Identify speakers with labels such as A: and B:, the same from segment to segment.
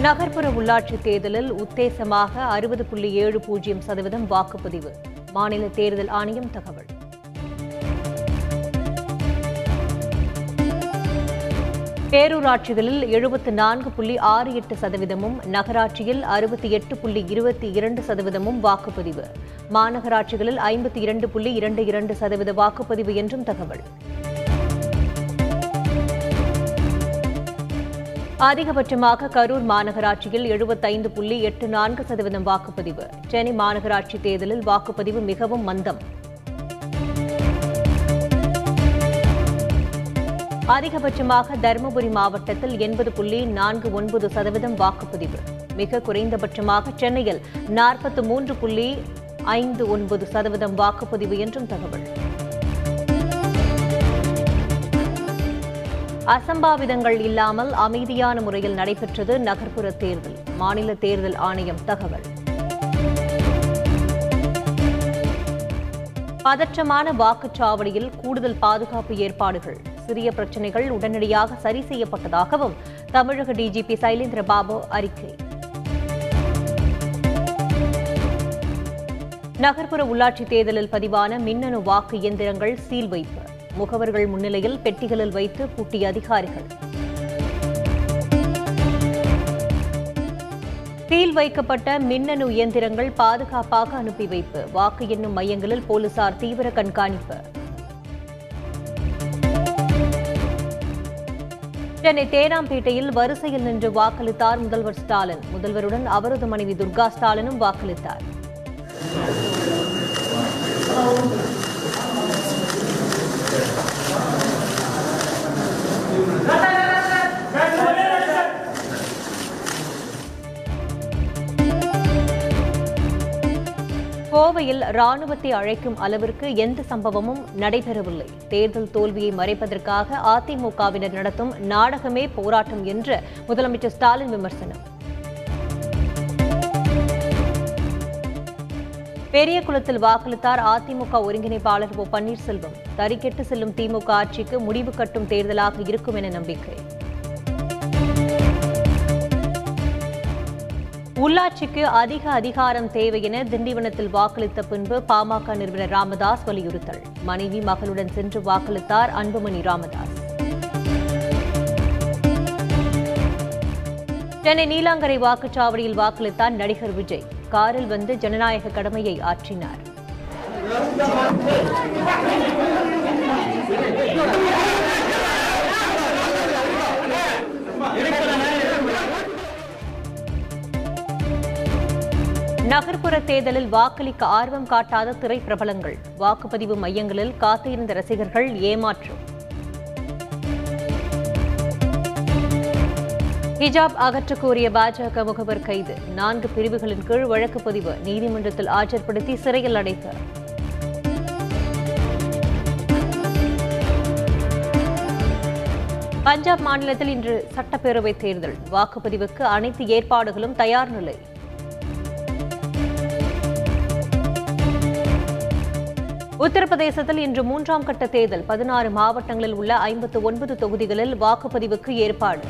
A: நகர்ப்புற உள்ளாட்சி தேர்தலில் உத்தேசமாக அறுபது புள்ளி ஏழு பூஜ்ஜியம் சதவீதம் வாக்குப்பதிவு. மாநில தேர்தல் ஆணையம் தகவல். பேரூராட்சிகளில் எழுபத்து நான்கு புள்ளி ஆறு எட்டு சதவீதமும் நகராட்சியில் அறுபத்தி எட்டு புள்ளி இருபத்தி இரண்டு சதவீதமும் வாக்குப்பதிவு. மாநகராட்சிகளில் ஐம்பத்தி இரண்டு புள்ளி இரண்டு இரண்டு சதவீத வாக்குப்பதிவு என்றும் தகவல். அதிகபட்சமாக கரூர் மாநகராட்சியில் எழுபத்தைந்து புள்ளி எட்டு நான்கு சதவீதம் வாக்குப்பதிவு. சென்னை மாநகராட்சி தேர்தலில் வாக்குப்பதிவு மிகவும் மந்தம். அதிகபட்சமாக தருமபுரி மாவட்டத்தில் எண்பது புள்ளி நான்கு ஒன்பது சதவீதம் வாக்குப்பதிவு. மிக குறைந்தபட்சமாக சென்னையில் நாற்பத்து மூன்று புள்ளி ஐந்து ஒன்பது சதவீதம் வாக்குப்பதிவு என்றும் தகவல். அசம்பாவிதங்கள் இல்லாமல் அமைதியான முறையில் நடைபெற்றது நகர்ப்புற தேர்தல். மாநில தேர்தல் ஆணையம் தகவல். பதற்றமான வாக்குச்சாவடியில் கூடுதல் பாதுகாப்பு ஏற்பாடுகள். சிறிய பிரச்சினைகள் உடனடியாக சரி செய்யப்பட்டதாகவும் தமிழக டிஜிபி சைலேந்திர பாபு அறிக்கை. நகர்ப்புற உள்ளாட்சி தேர்தலில் பதிவான மின்னணு வாக்கு இயந்திரங்கள் சீல் வைப்பு. முகவர்கள் முன்னிலையில் பெட்டிகளில் வைத்து பூட்டிய அதிகாரிகள். சீல் வைக்கப்பட்ட மின்னணு இயந்திரங்கள் பாதுகாப்பாக அனுப்பி வைப்பு. வாக்கு எண்ணும் மையங்களில் போலீசார் தீவிர கண்காணிப்பு. சென்னை தேனாம்பேட்டையில் வரிசையில் நின்று வாக்களித்தார் முதல்வர் ஸ்டாலின். முதல்வருடன் அவரது மனைவி துர்கா ஸ்டாலினும் வாக்களித்தார். கோவையில் ராணுவத்தை அழைக்கும் அளவிற்கு எந்த சம்பவமும் நடைபெறவில்லை. தேர்தல் தோல்வியை மறைப்பதற்காக அதிமுகவினர் நடத்தும் நாடகமே போராட்டம் என்று முதலமைச்சர் ஸ்டாலின் விமர்சனம். பெரியகுளத்தில் வாக்களித்தார் அதிமுக ஒருங்கிணைப்பாளர் ஓ பன்னீர்செல்வம். தறிக்கெட்டு செல்லும் திமுக ஆட்சிக்கு முடிவு கட்டும் தேர்தலாக இருக்கும் என நம்பிக்கை. உள்ளாட்சிக்கு அதிக அதிகாரம் தேவை என திண்டிவனத்தில் வாக்களித்த பின்பு பாமக நிறுவனர் ராமதாஸ் வலியுறுத்தல். மனைவி மகளுடன் சென்று வாக்களித்தார் அன்புமணி ராமதாஸ். சென்னை நீலாங்கரை வாக்குச்சாவடியில் வாக்களித்தார் நடிகர் விஜய். காரில் வந்து ஜனநாயக கடமையை ஆற்றினார். நகர்ப்புற தேர்தலில் வாக்களிக்க ஆர்வம் காட்டாத திரைப்பிரபலங்கள். வாக்குப்பதிவு மையங்களில் காத்திருந்த ரசிகர்கள் ஏமாற்றம். ஹிஜாப் அகற்றக் கோரிய பாஜக முகவர் கைது. நான்கு பிரிவுகளின் கீழ் வழக்கு பதிவு. நீதிமன்றத்தில் ஆஜர்படுத்தி சிறையில் அடைப்பு. பஞ்சாப் மாநிலத்தில் இன்று சட்டப்பேரவை தேர்தல். வாக்குப்பதிவுக்கு அனைத்து ஏற்பாடுகளும் தயார் நிலை. உத்தரப்பிரதேசத்தில் இன்று மூன்றாம் கட்ட தேர்தல். பதினாறு மாவட்டங்களில் உள்ள ஐம்பத்து ஒன்பது தொகுதிகளில் வாக்குப்பதிவுக்கு ஏற்பாடு.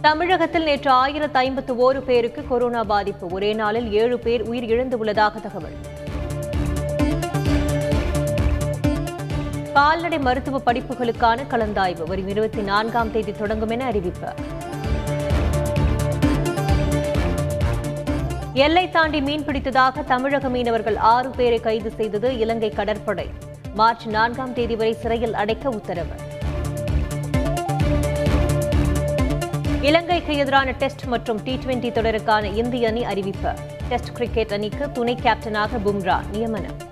A: தமிழகத்தில் நேற்று ஆயிரத்து ஐம்பத்து ஓரு பேருக்கு கொரோனா பாதிப்பு. ஒரே நாளில் ஏழு பேர் உயிர் இழந்துள்ளதாக தகவல். கால்நடை மருத்துவ படிப்புகளுக்கான கலந்தாய்வு. வரும் இருபத்தி நான்காம் தேதி தொடங்கும் என அறிவிப்பு. எல்லை தாண்டி மீன்பிடித்ததாக தமிழக மீனவர்கள் ஆறு பேரை கைது செய்தது இலங்கை கடற்படை. மார்ச் நான்காம் தேதி வரை சிறையில் அடைக்க உத்தரவு. இலங்கைக்கு எதிரான டெஸ்ட் மற்றும் டி டுவெண்டி தொடருக்கான இந்திய அணி அறிவிப்பு. டெஸ்ட் கிரிக்கெட் அணிக்கு துணை கேப்டனாக பும்ரா நியமனம்.